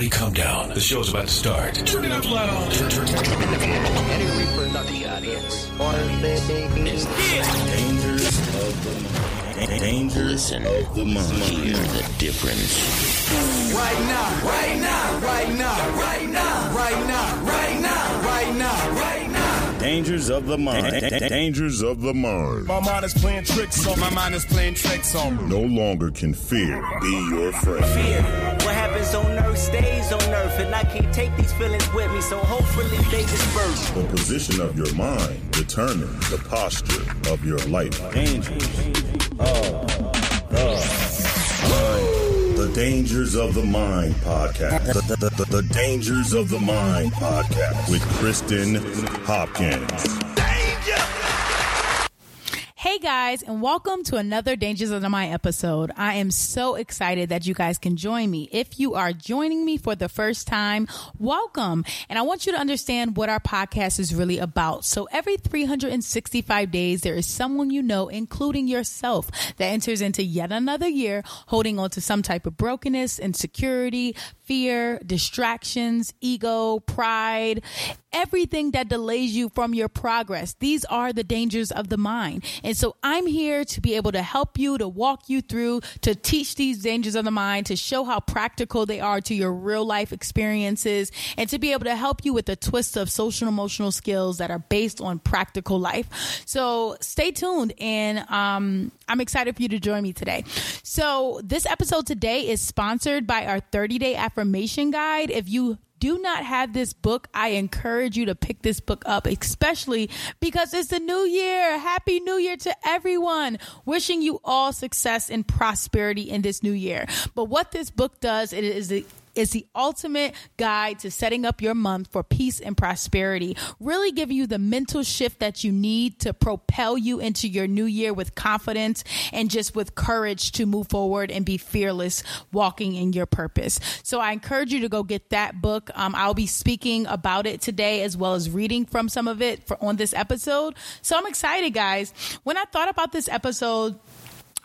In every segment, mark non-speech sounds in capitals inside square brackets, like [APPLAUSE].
Everybody calm down. The show's about to start. Turn it up loud. Turn, turn, turn, turn it up. Any reproduction audience. Dangers of the mind. Dangers Listen, of the mind. hear the difference. Right now, right now, right now, right now, right now, Dangers of the mind. Dangers of the mind. My mind is playing tricks on My mind is playing tricks on me. No longer can fear be your friend. Fear. What happens on earth stays on earth, and I can't take these feelings with me, so hopefully they disperse. The position of your mind determines the posture of your life. Dangers oh, of the mind. The Dangers of the Mind podcast. The, the- the- the Dangers of the Mind podcast with Kristen Hopkins. Hey guys, and welcome to another Dangers of the Mind episode. I am so excited that you guys can join me. If you are joining me for the first time, welcome. And I want you to understand what our podcast is really about. So every 365 days, there is someone you know, including yourself, that enters into yet another year holding on to some type of brokenness, insecurity, fear, distractions, ego, pride, everything that delays you from your progress. These are the dangers of the mind. And so I'm here to be able to help you, to walk you through, to teach these dangers of the mind, to show how practical they are to your real life experiences, and to be able to help you with the twist of social and emotional skills that are based on practical life. So stay tuned and um, I'm excited for you to join me today. So this episode today is sponsored by our 30 day affirmation guide. If you do not have this book, I encourage you to pick this book up, especially because it's the new year. Happy New Year to everyone. Wishing you all success and prosperity in this new year. But what this book does, it is the is the ultimate guide to setting up your month for peace and prosperity. Really give you the mental shift that you need to propel you into your new year with confidence and just with courage to move forward and be fearless walking in your purpose. So I encourage you to go get that book. Um, I'll be speaking about it today as well as reading from some of it for, on this episode. So I'm excited, guys. When I thought about this episode,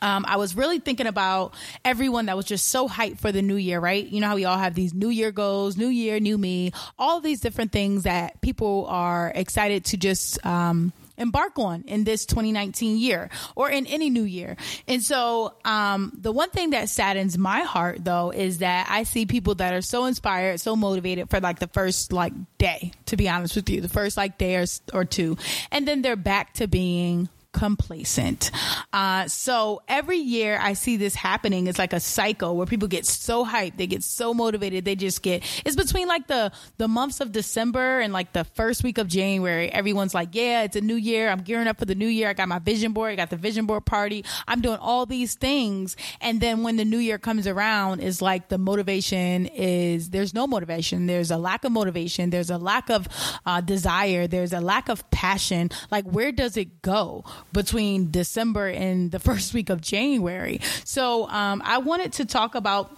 um, I was really thinking about everyone that was just so hyped for the new year, right? You know how we all have these new year goals, new year, new me, all these different things that people are excited to just, um, embark on in this 2019 year or in any new year. And so, um, the one thing that saddens my heart though is that I see people that are so inspired, so motivated for like the first like day, to be honest with you, the first like day or, or two. And then they're back to being complacent. Uh, so every year I see this happening. It's like a cycle where people get so hyped, they get so motivated, they just get. It's between like the the months of December and like the first week of January. Everyone's like, "Yeah, it's a new year. I'm gearing up for the new year. I got my vision board. I got the vision board party. I'm doing all these things." And then when the new year comes around, is like the motivation is there's no motivation. There's a lack of motivation. There's a lack of uh, desire. There's a lack of passion. Like where does it go? Between December and the first week of January. So um, I wanted to talk about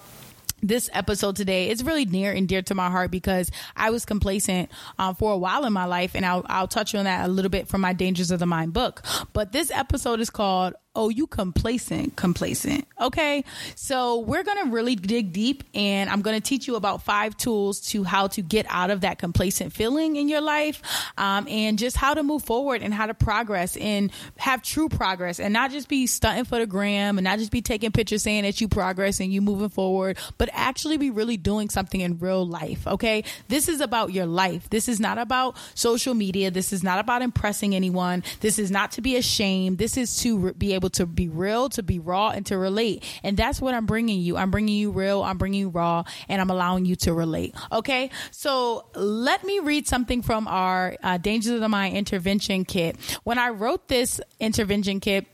this episode today is really near and dear to my heart because I was complacent um, for a while in my life, and I'll, I'll touch on that a little bit from my Dangers of the Mind book. But this episode is called oh, you complacent, complacent. Okay. So we're going to really dig deep and I'm going to teach you about five tools to how to get out of that complacent feeling in your life um, and just how to move forward and how to progress and have true progress and not just be stunting for the gram and not just be taking pictures saying that you progress and you moving forward, but actually be really doing something in real life. Okay. This is about your life. This is not about social media. This is not about impressing anyone. This is not to be ashamed. This is to be able to be real, to be raw, and to relate. And that's what I'm bringing you. I'm bringing you real, I'm bringing you raw, and I'm allowing you to relate. Okay. So let me read something from our uh, Dangers of the Mind intervention kit. When I wrote this intervention kit,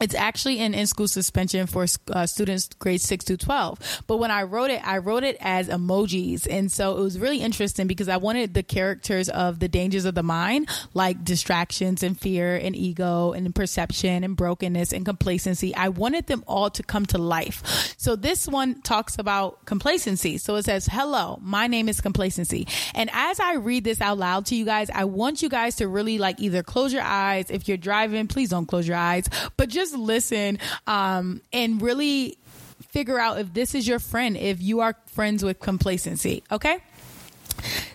it's actually an in-school suspension for uh, students grades 6 to 12 but when i wrote it i wrote it as emojis. And so it was really interesting because i wanted the characters of the dangers of the mind like distractions and fear and ego and perception and brokenness and complacency. I wanted them all to come to life. So this one talks about complacency. So it says hello my name is complacency. And as i read this out loud to you guys i want you guys to really like either close your eyes. If you're driving please don't close your eyes. But just listen um, and really figure out if this is your friend, if you are friends with complacency. Okay.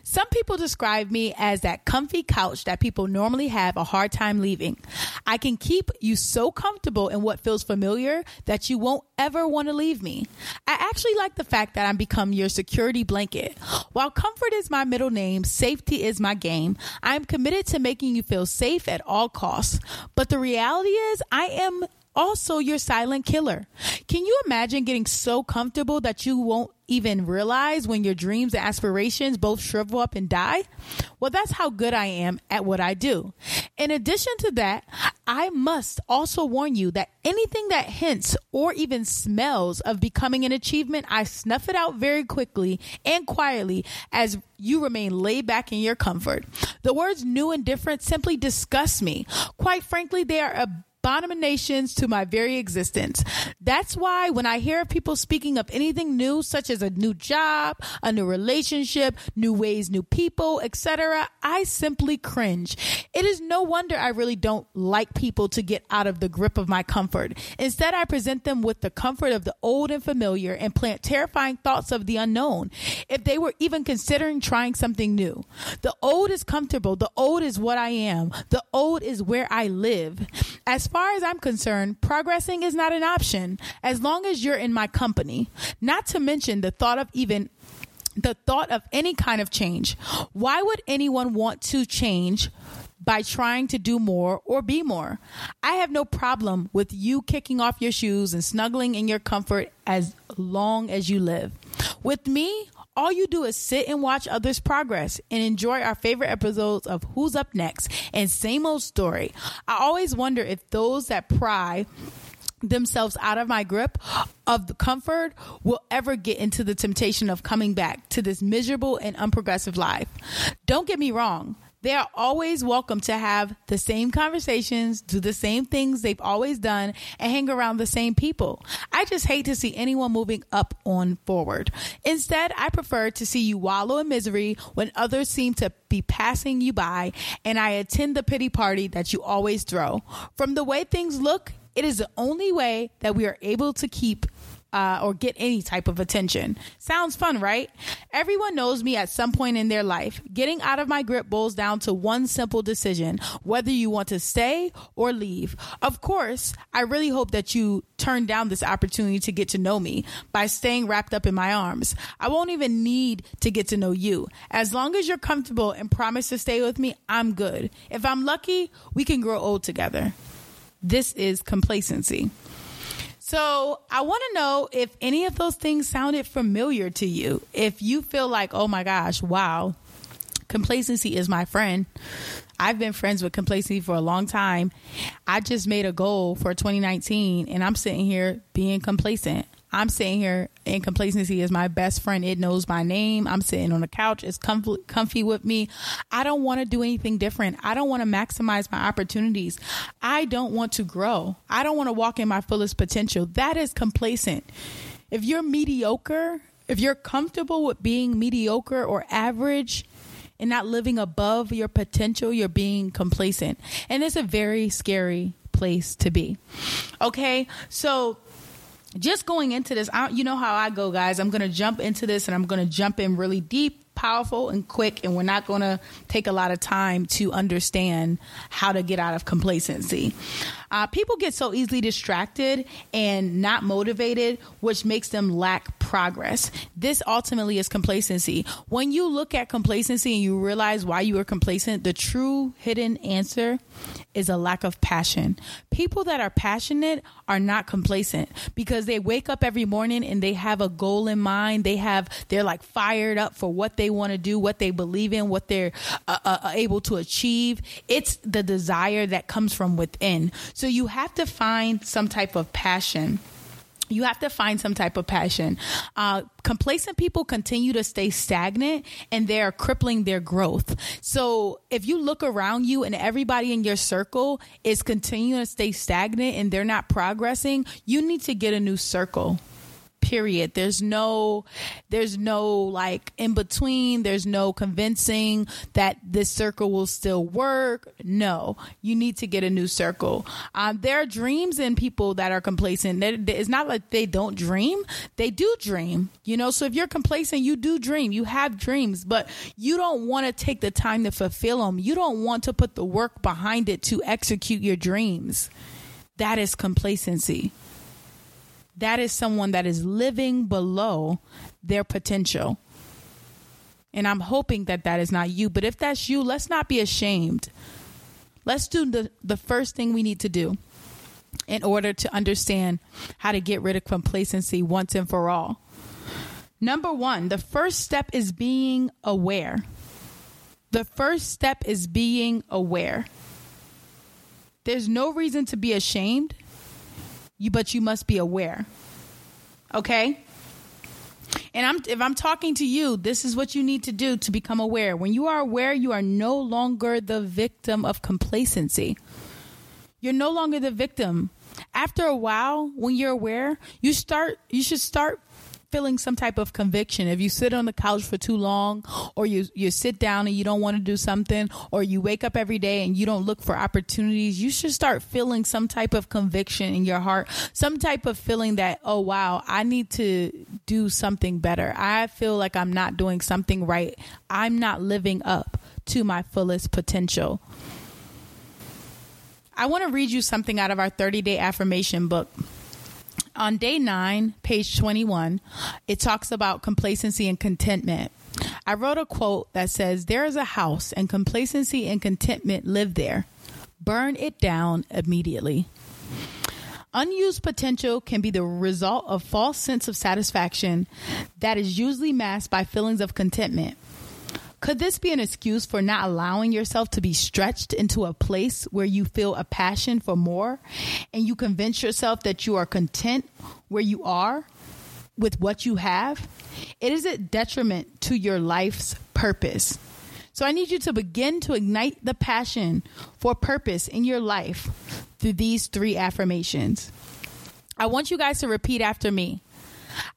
Some people describe me as that comfy couch that people normally have a hard time leaving. I can keep you so comfortable in what feels familiar that you won't ever want to leave me. I actually like the fact that I'm become your security blanket. While comfort is my middle name, safety is my game. I am committed to making you feel safe at all costs. But the reality is I am also your silent killer. Can you imagine getting so comfortable that you won't even realize when your dreams and aspirations both shrivel up and die? Well, that's how good I am at what I do. In addition to that, I must also warn you that anything that hints or even smells of becoming an achievement, I snuff it out very quickly and quietly as you remain laid back in your comfort. The words new and different simply disgust me. Quite frankly, they are a abominations to my very existence. That's why when I hear people speaking of anything new, such as a new job, a new relationship, new ways, new people, etc., I simply cringe. It is no wonder I really don't like people to get out of the grip of my comfort. Instead, I present them with the comfort of the old and familiar and plant terrifying thoughts of the unknown. If they were even considering trying something new, the old is comfortable. The old is what I am. The old is where I live. As far as I'm concerned, progressing is not an option as long as you're in my company. Not to mention the thought of even the thought of any kind of change. Why would anyone want to change by trying to do more or be more? I have no problem with you kicking off your shoes and snuggling in your comfort as long as you live. With me, all you do is sit and watch others progress and enjoy our favorite episodes of Who's Up Next and Same Old Story. I always wonder if those that pry themselves out of my grip of the comfort will ever get into the temptation of coming back to this miserable and unprogressive life. Don't get me wrong. They are always welcome to have the same conversations, do the same things they've always done, and hang around the same people. I just hate to see anyone moving up on forward. Instead, I prefer to see you wallow in misery when others seem to be passing you by, and I attend the pity party that you always throw. From the way things look, it is the only way that we are able to keep uh, or get any type of attention. Sounds fun, right? Everyone knows me at some point in their life. Getting out of my grip boils down to one simple decision whether you want to stay or leave. Of course, I really hope that you turn down this opportunity to get to know me by staying wrapped up in my arms. I won't even need to get to know you. As long as you're comfortable and promise to stay with me, I'm good. If I'm lucky, we can grow old together. This is complacency. So I want to know if any of those things sounded familiar to you. If you feel like, oh my gosh, wow, complacency is my friend. I've been friends with complacency for a long time. I just made a goal for 2019 and I'm sitting here being complacent. I'm sitting here in complacency as my best friend. It knows my name. I'm sitting on the couch. It's comfy, comfy with me. I don't want to do anything different. I don't want to maximize my opportunities. I don't want to grow. I don't want to walk in my fullest potential. That is complacent. If you're mediocre, if you're comfortable with being mediocre or average, and not living above your potential, you're being complacent. And it's a very scary place to be. Okay, so just going into this, I, you know how I go, guys. I'm going to jump into this and I'm going to jump in really deep powerful and quick, and we're not going to take a lot of time to understand how to get out of complacency. Uh, people get so easily distracted and not motivated, which makes them lack progress. This ultimately is complacency. When you look at complacency and you realize why you are complacent, the true hidden answer is a lack of passion. People that are passionate are not complacent because they wake up every morning and they have a goal in mind. They have, they're like fired up for what they want to do, what they believe in, what they're uh, uh, uh, able to achieve. It's the desire that comes from within. So you have to find some type of passion you have to find some type of passion. Uh, complacent people continue to stay stagnant and they're crippling their growth. So if you look around you and everybody in your circle is continuing to stay stagnant and they're not progressing, you need to get a new circle period. There's no there's no like in between. There's no convincing that this circle will still work. No you need to get a new circle. Um, there are dreams in people that are complacent. It's not like they don't dream. They do dream you know? So if you're complacent you do dream. You have dreams but you don't want to take the time to fulfill them you don't want to put the work behind it to execute your dreams. That is complacency that is someone that is living below their potential. And I'm hoping that that is not you. But if that's you, let's not be ashamed. Let's do the, the first thing we need to do in order to understand how to get rid of complacency once and for all. Number one, the first step is being aware. The first step is being aware. There's no reason to be ashamed you but you must be aware. Okay? And I'm if I'm talking to you, this is what you need to do to become aware. When you are aware, you are no longer the victim of complacency. You're no longer the victim. After a while, when you're aware, you start you should start feeling some type of conviction. If you sit on the couch for too long, or you you sit down and you don't want to do something, or you wake up every day and you don't look for opportunities, you should start feeling some type of conviction in your heart, some type of feeling that oh wow, I need to do something better. I feel like I'm not doing something right. I'm not living up to my fullest potential. I want to read you something out of our 30 day affirmation book on day nine, page 21, it talks about complacency and contentment. I wrote a quote that says, There is a house, and complacency and contentment live there. Burn it down immediately. Unused potential can be the result of false sense of satisfaction that is usually masked by feelings of contentment. Could this be an excuse for not allowing yourself to be stretched into a place where you feel a passion for more and you convince yourself that you are content where you are with what you have? It is a detriment to your life's purpose. So I need you to begin to ignite the passion for purpose in your life through these three affirmations. I want you guys to repeat after me.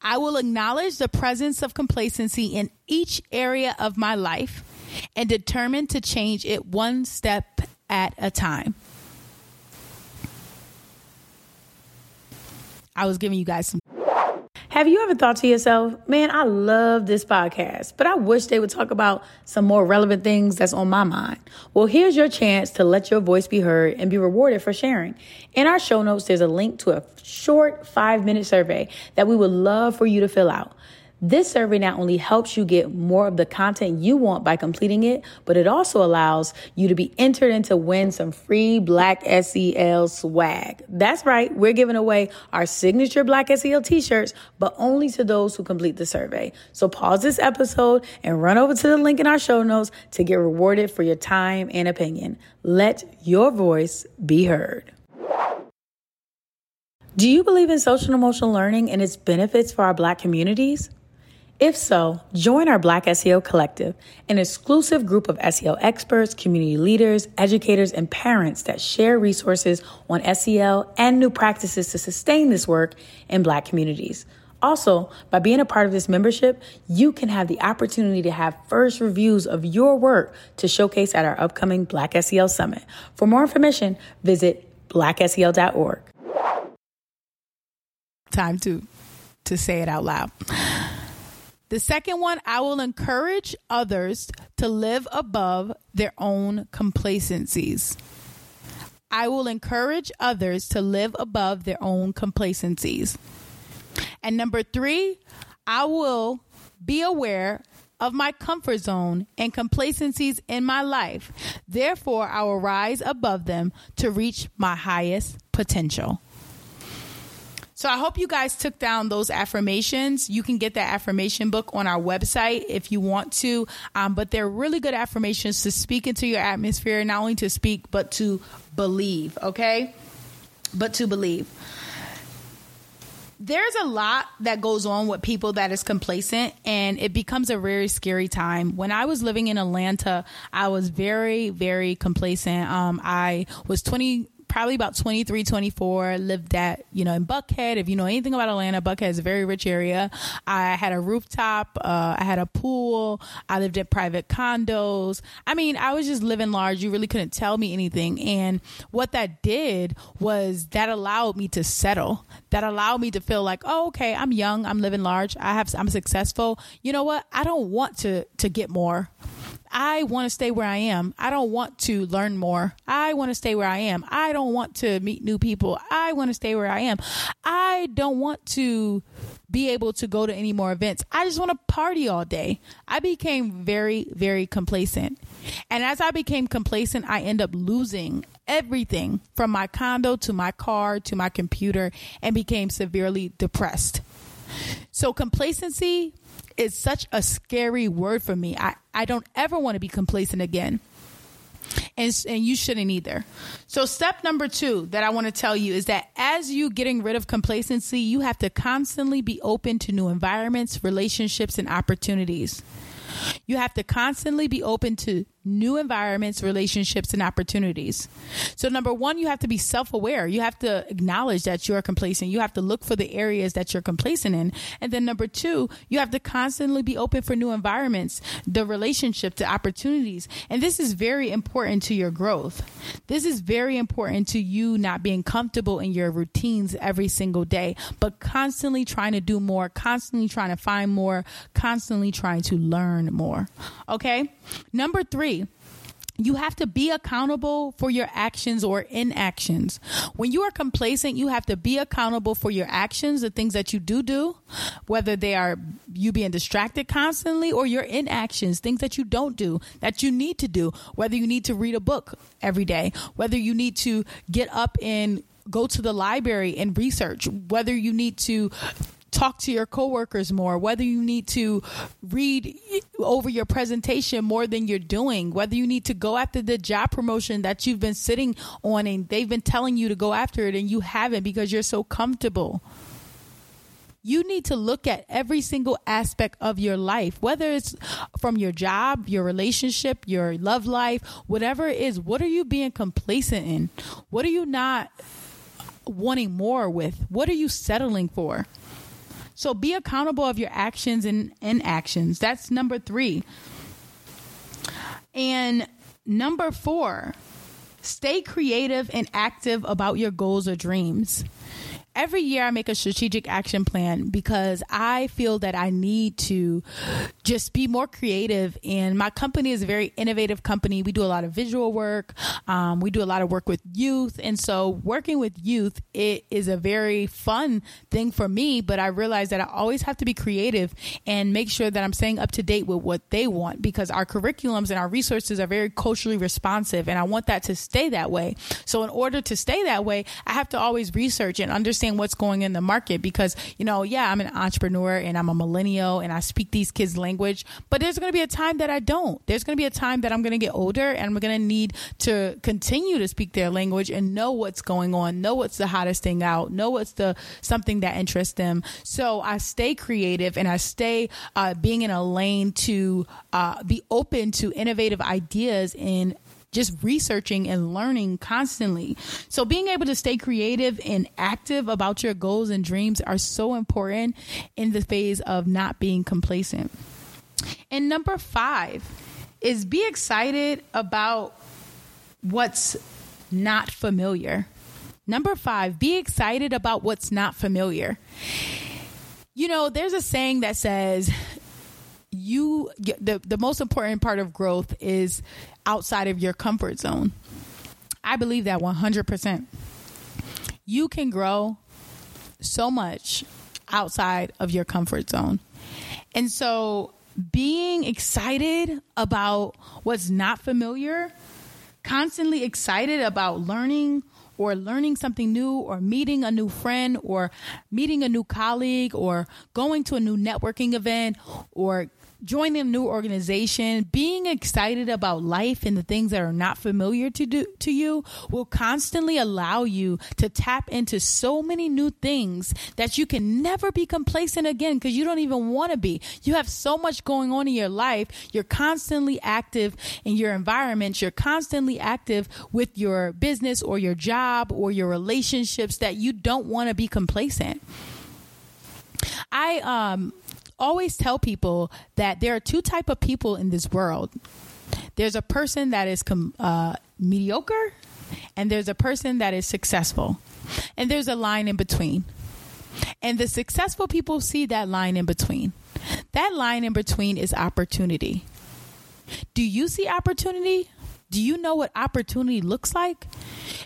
I will acknowledge the presence of complacency in each area of my life and determine to change it one step at a time. I was giving you guys some have you ever thought to yourself, man, I love this podcast, but I wish they would talk about some more relevant things that's on my mind? Well, here's your chance to let your voice be heard and be rewarded for sharing. In our show notes, there's a link to a short five minute survey that we would love for you to fill out. This survey not only helps you get more of the content you want by completing it, but it also allows you to be entered in to win some free Black SEL swag. That's right, we're giving away our signature Black SEL t shirts, but only to those who complete the survey. So pause this episode and run over to the link in our show notes to get rewarded for your time and opinion. Let your voice be heard. Do you believe in social and emotional learning and its benefits for our Black communities? If so, join our Black SEL Collective, an exclusive group of SEL experts, community leaders, educators, and parents that share resources on SEL and new practices to sustain this work in Black communities. Also, by being a part of this membership, you can have the opportunity to have first reviews of your work to showcase at our upcoming Black SEL Summit. For more information, visit blacksel.org. Time to to say it out loud. The second one, I will encourage others to live above their own complacencies. I will encourage others to live above their own complacencies. And number three, I will be aware of my comfort zone and complacencies in my life. Therefore, I will rise above them to reach my highest potential. So I hope you guys took down those affirmations. You can get that affirmation book on our website if you want to. Um, but they're really good affirmations to speak into your atmosphere, not only to speak, but to believe, okay? But to believe there's a lot that goes on with people that is complacent and it becomes a very scary time when i was living in atlanta i was very very complacent um, i was 20 probably about 23, 24, lived at, you know, in Buckhead. If you know anything about Atlanta, Buckhead is a very rich area. I had a rooftop, uh, I had a pool, I lived in private condos. I mean, I was just living large. You really couldn't tell me anything. And what that did was that allowed me to settle. That allowed me to feel like, oh, okay, I'm young, I'm living large, I have I'm successful. You know what? I don't want to to get more. I want to stay where I am. I don't want to learn more. I want to stay where I am. I don't want to meet new people. I want to stay where I am. I don't want to be able to go to any more events. I just want to party all day. I became very, very complacent. And as I became complacent, I end up losing everything from my condo to my car to my computer and became severely depressed. So complacency is such a scary word for me. I, I don't ever want to be complacent again. And, and you shouldn't either. So, step number two that I want to tell you is that as you getting rid of complacency, you have to constantly be open to new environments, relationships, and opportunities. You have to constantly be open to new environments, relationships, and opportunities. So, number one, you have to be self aware. You have to acknowledge that you're complacent. You have to look for the areas that you're complacent in. And then, number two, you have to constantly be open for new environments, the relationship, the opportunities. And this is very important to your growth. This is very important to you not being comfortable in your routines every single day, but constantly trying to do more, constantly trying to find more, constantly trying to learn more. Okay. Number three, you have to be accountable for your actions or inactions. When you are complacent, you have to be accountable for your actions, the things that you do do, whether they are you being distracted constantly or your inactions, things that you don't do that you need to do, whether you need to read a book every day, whether you need to get up and go to the library and research, whether you need to talk to your coworkers more, whether you need to read over your presentation more than you're doing, whether you need to go after the job promotion that you've been sitting on and they've been telling you to go after it and you haven't because you're so comfortable. You need to look at every single aspect of your life, whether it's from your job, your relationship, your love life, whatever it is. What are you being complacent in? What are you not wanting more with? What are you settling for? So be accountable of your actions and inactions. That's number three. And number four, stay creative and active about your goals or dreams every year I make a strategic action plan because I feel that I need to just be more creative. And my company is a very innovative company. We do a lot of visual work. Um, we do a lot of work with youth. And so working with youth, it is a very fun thing for me, but I realize that I always have to be creative and make sure that I'm staying up to date with what they want because our curriculums and our resources are very culturally responsive. And I want that to stay that way. So in order to stay that way, I have to always research and understand understand what's going in the market because, you know, yeah, I'm an entrepreneur and I'm a millennial and I speak these kids' language, but there's going to be a time that I don't. There's going to be a time that I'm going to get older and I'm going to need to continue to speak their language and know what's going on, know what's the hottest thing out, know what's the something that interests them. So I stay creative and I stay uh, being in a lane to uh, be open to innovative ideas in just researching and learning constantly. So being able to stay creative and active about your goals and dreams are so important in the phase of not being complacent. And number 5 is be excited about what's not familiar. Number 5, be excited about what's not familiar. You know, there's a saying that says you the the most important part of growth is outside of your comfort zone. I believe that 100%. You can grow so much outside of your comfort zone. And so being excited about what's not familiar, constantly excited about learning or learning something new or meeting a new friend or meeting a new colleague or going to a new networking event or joining a new organization, being excited about life and the things that are not familiar to do to you will constantly allow you to tap into so many new things that you can never be complacent again because you don't even want to be. You have so much going on in your life. You're constantly active in your environment. You're constantly active with your business or your job or your relationships that you don't want to be complacent. I um always tell people that there are two type of people in this world. There's a person that is com- uh, mediocre, and there's a person that is successful, and there's a line in between. And the successful people see that line in between. That line in between is opportunity. Do you see opportunity? Do you know what opportunity looks like?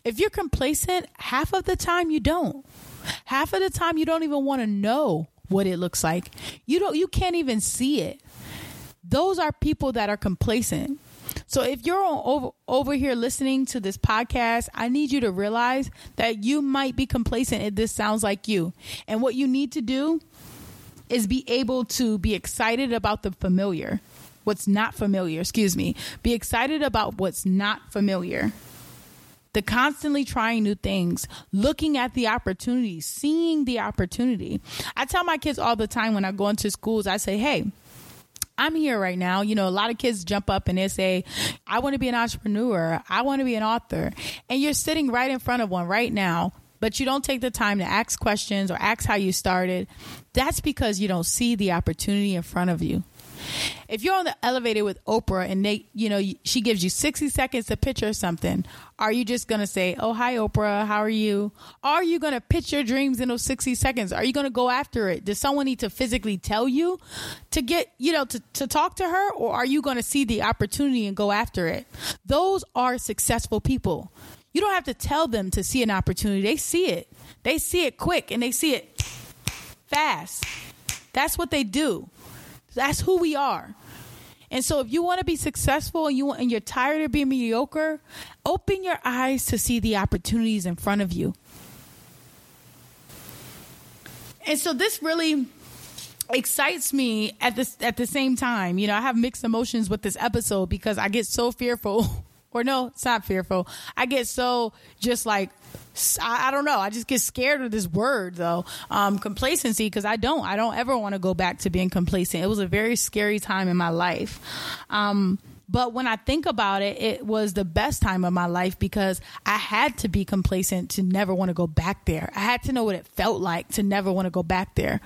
If you're complacent, half of the time you don't. Half of the time you don't even want to know what it looks like. You don't you can't even see it. Those are people that are complacent. So if you're over, over here listening to this podcast, I need you to realize that you might be complacent if this sounds like you. And what you need to do is be able to be excited about the familiar. What's not familiar, excuse me. Be excited about what's not familiar the constantly trying new things, looking at the opportunity, seeing the opportunity. I tell my kids all the time when I go into schools, I say, hey, I'm here right now. You know, a lot of kids jump up and they say, I want to be an entrepreneur. I want to be an author. And you're sitting right in front of one right now, but you don't take the time to ask questions or ask how you started. That's because you don't see the opportunity in front of you. If you're on the elevator with Oprah and they, you know, she gives you 60 seconds to pitch picture something, are you just going to say, "Oh, hi Oprah, how are you?" Are you going to pitch your dreams in those 60 seconds? Are you going to go after it? Does someone need to physically tell you to get, you know, to, to talk to her or are you going to see the opportunity and go after it? Those are successful people. You don't have to tell them to see an opportunity. They see it. They see it quick and they see it fast. That's what they do. That's who we are. And so if you want to be successful and you and you're tired of being mediocre, open your eyes to see the opportunities in front of you. And so this really excites me at this at the same time. You know, I have mixed emotions with this episode because I get so fearful [LAUGHS] or no, it's not fearful. I get so just like I, don't know. I just get scared of this word though, um, complacency, because I don't. I don't ever want to go back to being complacent. It was a very scary time in my life. Um, but when I think about it, it was the best time of my life because I had to be complacent to never want to go back there. I had to know what it felt like to never want to go back there.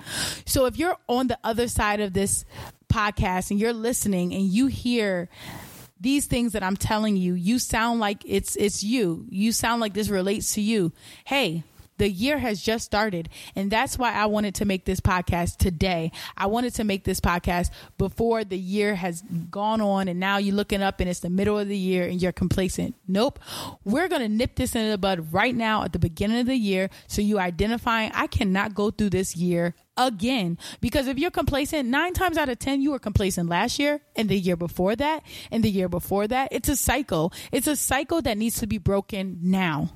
So if you're on the other side of this podcast and you're listening and you hear these things that I'm telling you, you sound like it's it's you. You sound like this relates to you. Hey, the year has just started. And that's why I wanted to make this podcast today. I wanted to make this podcast before the year has gone on and now you're looking up and it's the middle of the year and you're complacent. Nope. We're going to nip this in the bud right now at the beginning of the year. So you identifying, I cannot go through this year again because if you're complacent nine times out of ten you were complacent last year and the year before that and the year before that it's a cycle it's a cycle that needs to be broken now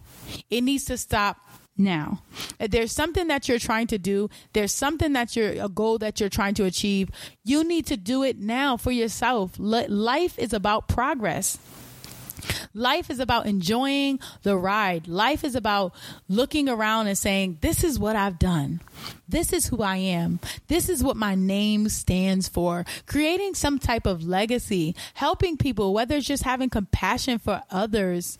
it needs to stop now. There's something that you're trying to do, there's something that you're a goal that you're trying to achieve, you need to do it now for yourself. Life is about progress. Life is about enjoying the ride. Life is about looking around and saying, This is what I've done. This is who I am. This is what my name stands for. Creating some type of legacy, helping people, whether it's just having compassion for others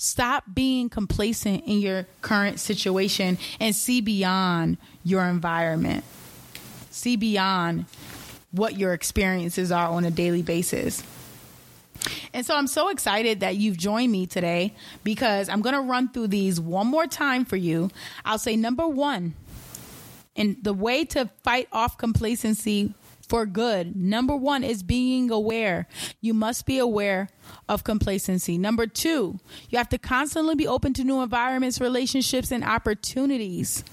Stop being complacent in your current situation and see beyond your environment. See beyond what your experiences are on a daily basis. And so I'm so excited that you've joined me today because I'm going to run through these one more time for you. I'll say number one, and the way to fight off complacency for good. Number one is being aware. You must be aware of complacency. Number two, you have to constantly be open to new environments, relationships, and opportunities.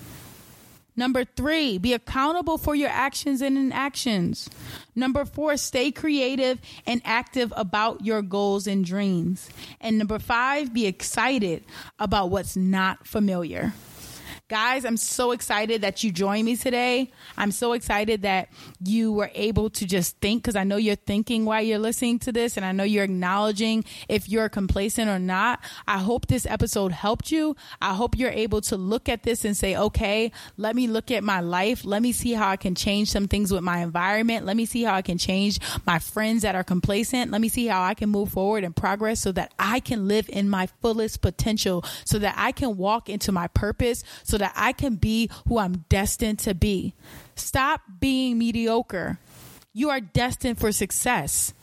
Number three, be accountable for your actions and inactions. Number four, stay creative and active about your goals and dreams. And number five, be excited about what's not familiar. Guys, I'm so excited that you joined me today. I'm so excited that you were able to just think because I know you're thinking while you're listening to this and I know you're acknowledging if you're complacent or not. I hope this episode helped you. I hope you're able to look at this and say, okay, let me look at my life. Let me see how I can change some things with my environment. Let me see how I can change my friends that are complacent. Let me see how I can move forward and progress so that I can live in my fullest potential, so that I can walk into my purpose, so that I can be who I'm destined to be. Stop being mediocre. You are destined for success.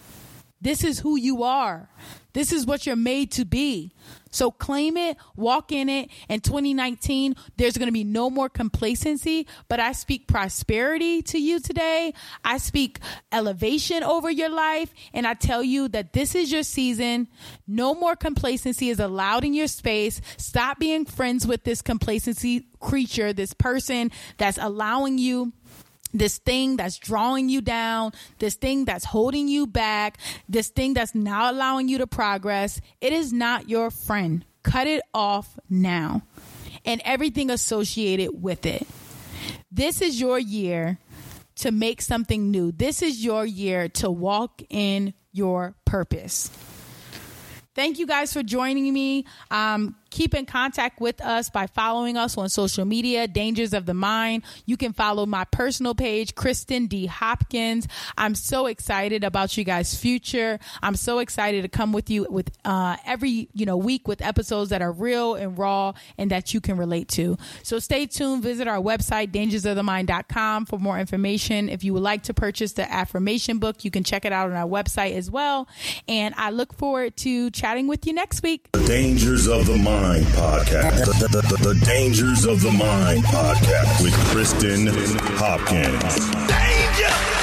This is who you are. This is what you're made to be. So claim it, walk in it. In 2019, there's going to be no more complacency, but I speak prosperity to you today. I speak elevation over your life. And I tell you that this is your season. No more complacency is allowed in your space. Stop being friends with this complacency creature, this person that's allowing you this thing that's drawing you down, this thing that's holding you back, this thing that's not allowing you to progress, it is not your friend. Cut it off now and everything associated with it. This is your year to make something new. This is your year to walk in your purpose. Thank you guys for joining me. Um, keep in contact with us by following us on social media, Dangers of the Mind. You can follow my personal page, Kristen D. Hopkins. I'm so excited about you guys' future. I'm so excited to come with you with uh, every you know week with episodes that are real and raw and that you can relate to. So stay tuned. Visit our website, dangersofthemind.com for more information. If you would like to purchase the affirmation book, you can check it out on our website as well. And I look forward to chatting with you next week. The Dangers of the Mind podcast. The, the, the, the Dangers of the Mind podcast with Kristen Hopkins. Danger!